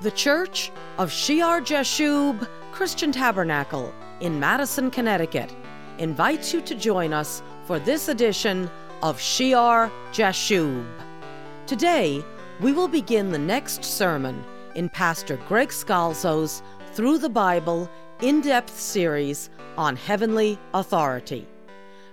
The Church of Shear Jashub Christian Tabernacle in Madison, Connecticut invites you to join us for this edition of Shear Jashub. Today, we will begin the next sermon in Pastor Greg Scalzo's Through the Bible in depth series on heavenly authority.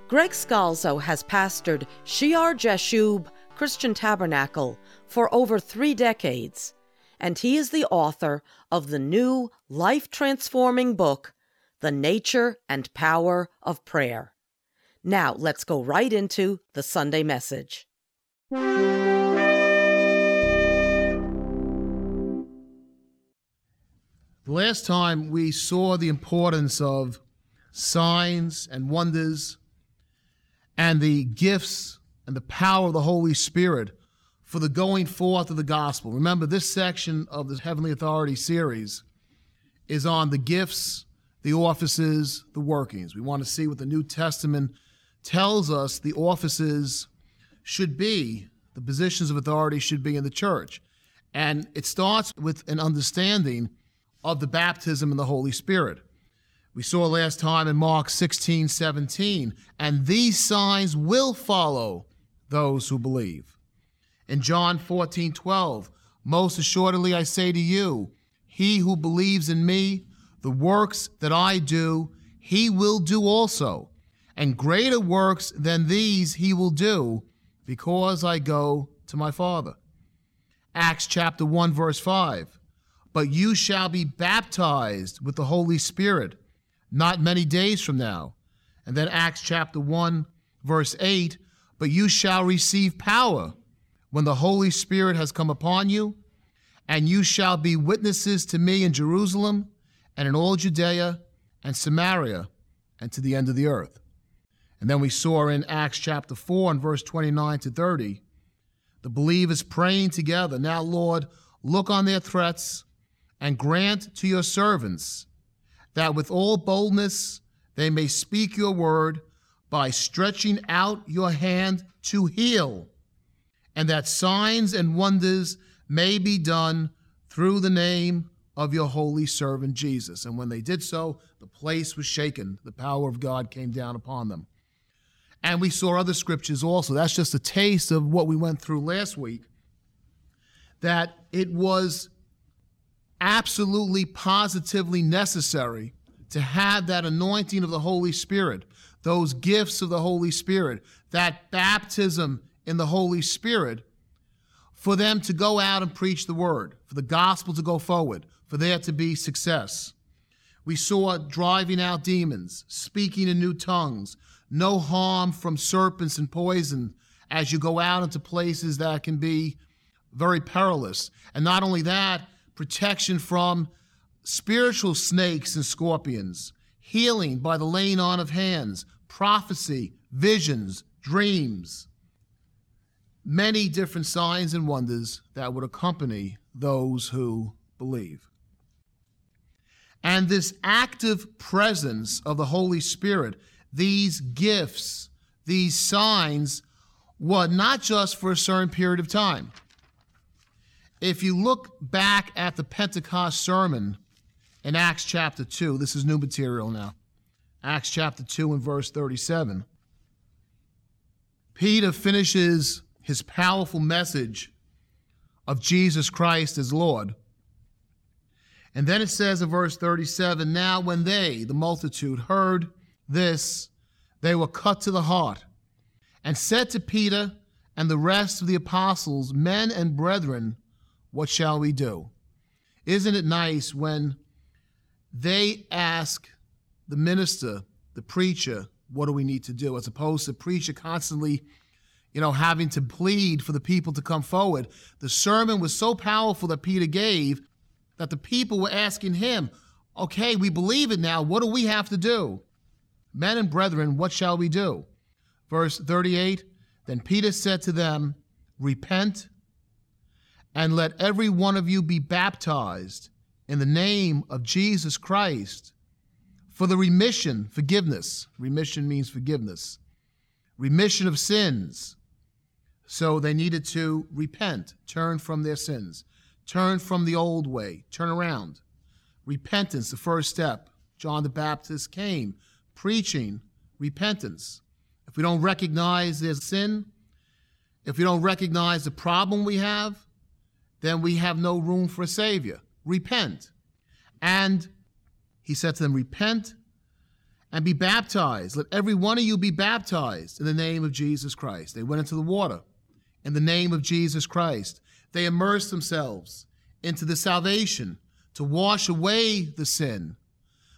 Greg Scalzo has pastored Shear Jashub Christian Tabernacle for over three decades, and he is the author of the new life transforming book, The Nature and Power of Prayer. Now, let's go right into the Sunday message. The last time we saw the importance of signs and wonders and the gifts and the power of the Holy Spirit for the going forth of the gospel. Remember, this section of the Heavenly Authority series is on the gifts, the offices, the workings. We want to see what the New Testament tells us the offices should be, the positions of authority should be in the church. And it starts with an understanding of the baptism in the Holy Spirit. We saw last time in Mark 16, 17, and these signs will follow those who believe. In John 14, 12, most assuredly I say to you, he who believes in me, the works that I do, he will do also. And greater works than these he will do, because I go to my Father. Acts chapter 1, verse 5 but you shall be baptized with the Holy Spirit not many days from now. And then Acts chapter 1, verse 8 But you shall receive power when the Holy Spirit has come upon you, and you shall be witnesses to me in Jerusalem and in all Judea and Samaria and to the end of the earth. And then we saw in Acts chapter 4 and verse 29 to 30 the believers praying together, Now, Lord, look on their threats and grant to your servants that with all boldness they may speak your word by stretching out your hand to heal, and that signs and wonders may be done through the name of your holy servant Jesus. And when they did so, the place was shaken. The power of God came down upon them. And we saw other scriptures also. That's just a taste of what we went through last week. That it was absolutely positively necessary to have that anointing of the Holy Spirit, those gifts of the Holy Spirit, that baptism in the Holy Spirit, for them to go out and preach the word, for the gospel to go forward, for there to be success. We saw driving out demons, speaking in new tongues, no harm from serpents and poison as you go out into places that can be very perilous. And not only that, protection from spiritual snakes and scorpions, healing by the laying on of hands, prophecy, visions, dreams. Many different signs and wonders that would accompany those who believe. And this active presence of the Holy Spirit, these gifts, these signs, were not just for a certain period of time if you look back at the Pentecost sermon in Acts chapter 2, this is new material now. Acts chapter 2 and verse 37. Peter finishes his powerful message of Jesus Christ as Lord. And then it says in verse 37 Now, when they, the multitude, heard this, they were cut to the heart and said to Peter and the rest of the apostles, Men and brethren, what shall we do? Isn't it nice when they ask the minister, the preacher, what do we need to do, as opposed to preacher constantly, you know, having to plead for the people to come forward. The sermon was so powerful that Peter gave that the people were asking him, okay, we believe it now. What do we have to do? Men and brethren, what shall we do? Verse 38 Then Peter said to them, Repent and let every one of you be baptized in the name of Jesus Christ for the remission, forgiveness. Remission means forgiveness, remission of sins. So they needed to repent, turn from their sins, Turn from the old way. Turn around. Repentance, the first step. John the Baptist came preaching repentance. If we don't recognize there's sin, if we don't recognize the problem we have, then we have no room for a Savior. Repent. And he said to them, Repent and be baptized. Let every one of you be baptized in the name of Jesus Christ. They went into the water in the name of Jesus Christ. They immerse themselves into the salvation to wash away the sin.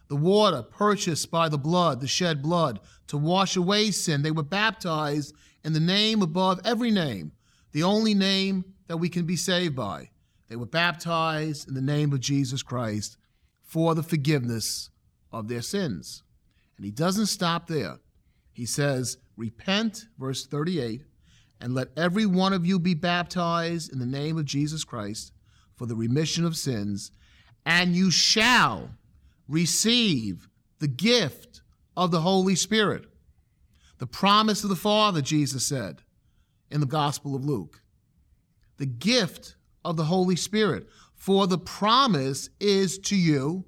The water purchased by the blood, the shed blood, to wash away sin. They were baptized in the name above every name, the only name that we can be saved by. They were baptized in the name of Jesus Christ for the forgiveness of their sins. And he doesn't stop there. He says, Repent, verse 38, and let every one of you be baptized in the name of Jesus Christ for the remission of sins, and you shall receive the gift of the Holy Spirit. The promise of the Father, Jesus said in the Gospel of Luke. The gift of the Holy Spirit. For the promise is to you,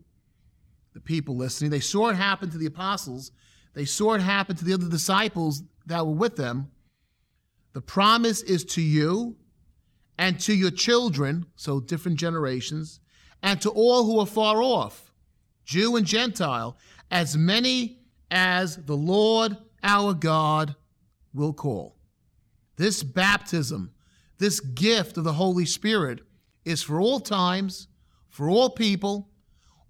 the people listening. They saw it happen to the apostles, they saw it happen to the other disciples that were with them. The promise is to you and to your children, so different generations, and to all who are far off, Jew and Gentile, as many as the Lord our God will call. This baptism, this gift of the Holy Spirit, is for all times, for all people,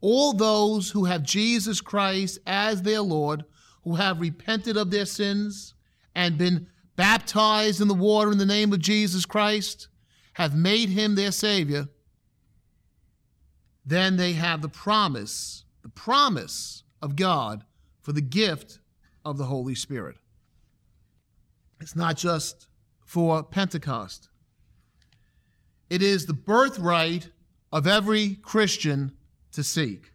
all those who have Jesus Christ as their Lord, who have repented of their sins and been baptized in the water in the name of Jesus Christ, have made him their Savior, then they have the promise, the promise of God for the gift of the Holy Spirit. It's not just for Pentecost, it is the birthright of every Christian to seek.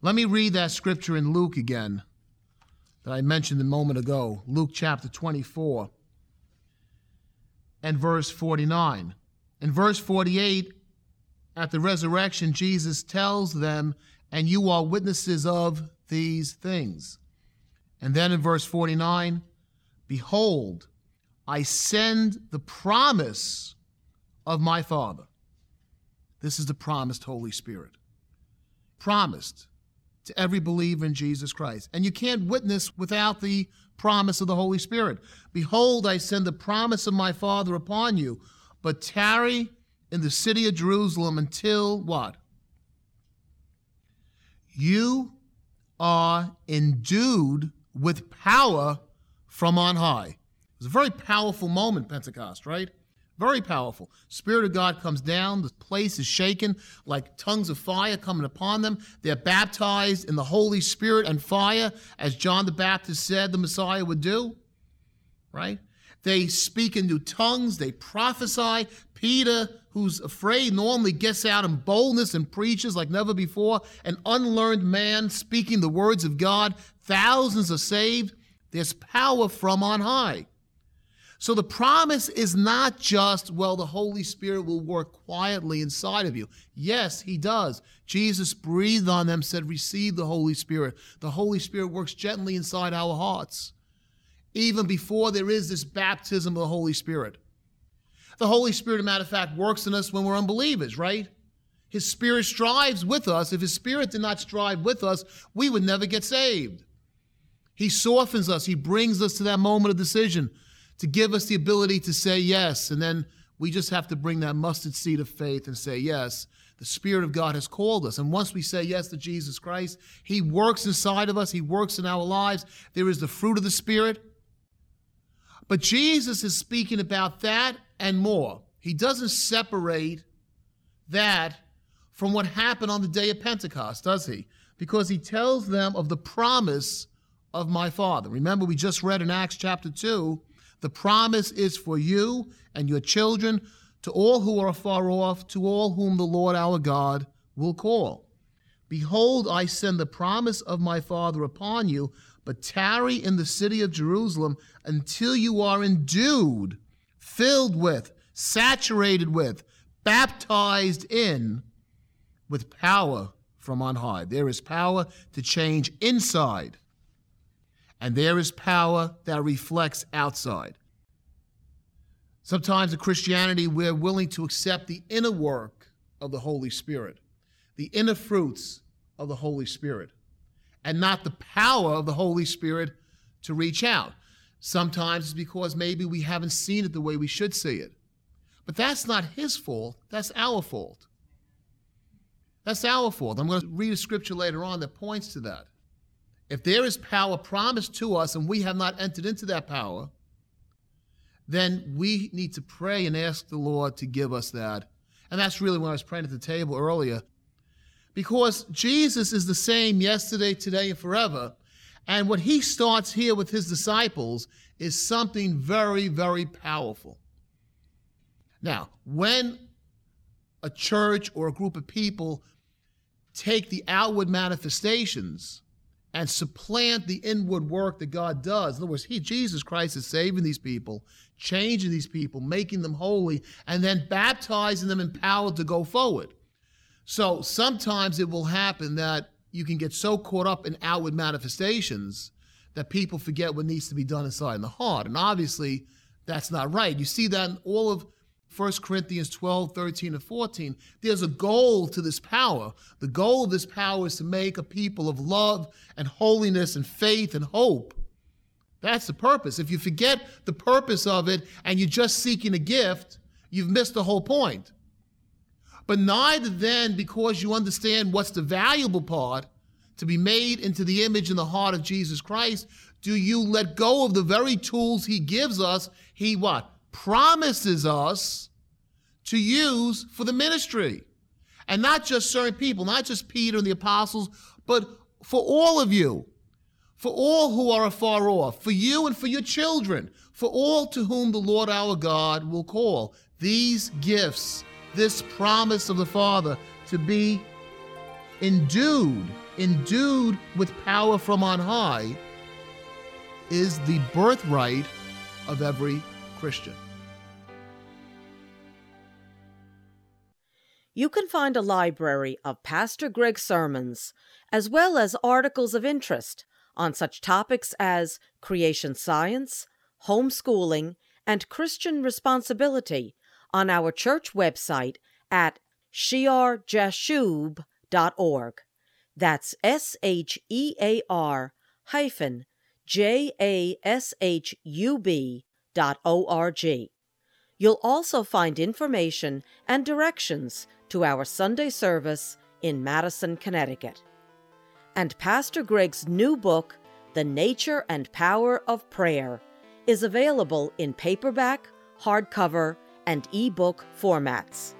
Let me read that scripture in Luke again that I mentioned a moment ago, Luke chapter 24 and verse 49. In verse 48, at the resurrection, Jesus tells them, And you are witnesses of these things. And then in verse 49, Behold, I send the promise of my Father. This is the promised Holy Spirit. Promised to every believer in Jesus Christ. And you can't witness without the promise of the Holy Spirit. Behold, I send the promise of my Father upon you, but tarry in the city of Jerusalem until what? You are endued with power from on high. It was a very powerful moment, Pentecost, right? Very powerful. Spirit of God comes down. The place is shaken like tongues of fire coming upon them. They're baptized in the Holy Spirit and fire, as John the Baptist said the Messiah would do. Right? They speak in new tongues. They prophesy. Peter, who's afraid, normally gets out in boldness and preaches like never before. An unlearned man speaking the words of God. Thousands are saved. There's power from on high. So the promise is not just, well, the Holy Spirit will work quietly inside of you. Yes, He does. Jesus breathed on them, said, Receive the Holy Spirit. The Holy Spirit works gently inside our hearts, even before there is this baptism of the Holy Spirit. The Holy Spirit, a matter of fact, works in us when we're unbelievers, right? His Spirit strives with us. If His Spirit did not strive with us, we would never get saved. He softens us, He brings us to that moment of decision to give us the ability to say yes. And then we just have to bring that mustard seed of faith and say, yes, the Spirit of God has called us. And once we say yes to Jesus Christ, He works inside of us, He works in our lives. There is the fruit of the Spirit. But Jesus is speaking about that and more. He doesn't separate that from what happened on the day of Pentecost, does he? Because he tells them of the promise of my Father. Remember, we just read in Acts chapter 2 the promise is for you and your children, to all who are far off, to all whom the Lord our God will call. Behold, I send the promise of my Father upon you, but tarry in the city of Jerusalem until you are endued, filled with, saturated with, baptized in with power from on high. There is power to change inside, and there is power that reflects outside. Sometimes in Christianity, we're willing to accept the inner work of the Holy Spirit, the inner fruits of the Holy Spirit, and not the power of the Holy Spirit to reach out. Sometimes it's because maybe we haven't seen it the way we should see it. But that's not his fault, that's our fault. That's our fault. I'm going to read a scripture later on that points to that. If there is power promised to us and we have not entered into that power, then we need to pray and ask the Lord to give us that. And that's really when I was praying at the table earlier. Because Jesus is the same yesterday, today, and forever. And what he starts here with his disciples is something very, very powerful. Now, when a church or a group of people take the outward manifestations and supplant the inward work that God does. In other words, He, Jesus Christ, is saving these people, changing these people, making them holy, and then baptizing them empowered to go forward. So sometimes it will happen that you can get so caught up in outward manifestations that people forget what needs to be done inside in the heart. And obviously, that's not right. You see that in all of 1 Corinthians 12, 13, and 14, there's a goal to this power. The goal of this power is to make a people of love and holiness and faith and hope. That's the purpose. If you forget the purpose of it and you're just seeking a gift, you've missed the whole point. But neither then, because you understand what's the valuable part, to be made into the image in the heart of Jesus Christ, do you let go of the very tools he gives us? He what? Promises us to use for the ministry. And not just certain people, not just Peter and the apostles, but for all of you, for all who are afar off, for you and for your children, for all to whom the Lord our God will call. These gifts, this promise of the Father to be endued, endued with power from on high, is the birthright of every Christian. You can find a library of Pastor Greg's sermons, as well as articles of interest on such topics as creation science, homeschooling, and Christian responsibility on our church website at shearjashub.org. That's S H E A R hyphen J A S H U B dot O R G. You'll also find information and directions to our Sunday service in Madison, Connecticut. And Pastor Greg's new book, The Nature and Power of Prayer, is available in paperback, hardcover, and ebook formats.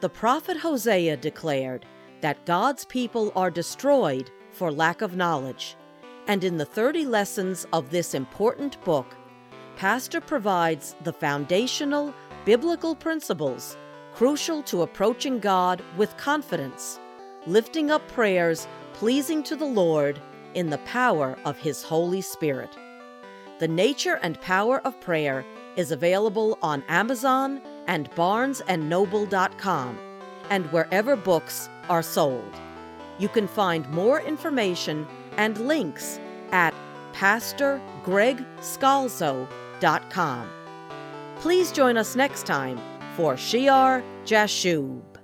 The prophet Hosea declared that God's people are destroyed for lack of knowledge, and in the 30 lessons of this important book, Pastor provides the foundational biblical principles crucial to approaching God with confidence, lifting up prayers pleasing to the Lord in the power of His Holy Spirit. The Nature and Power of Prayer is available on Amazon and barnesandnoble.com and wherever books are sold. You can find more information and links at pastorgregscalzo.com Please join us next time for Shear Jashub.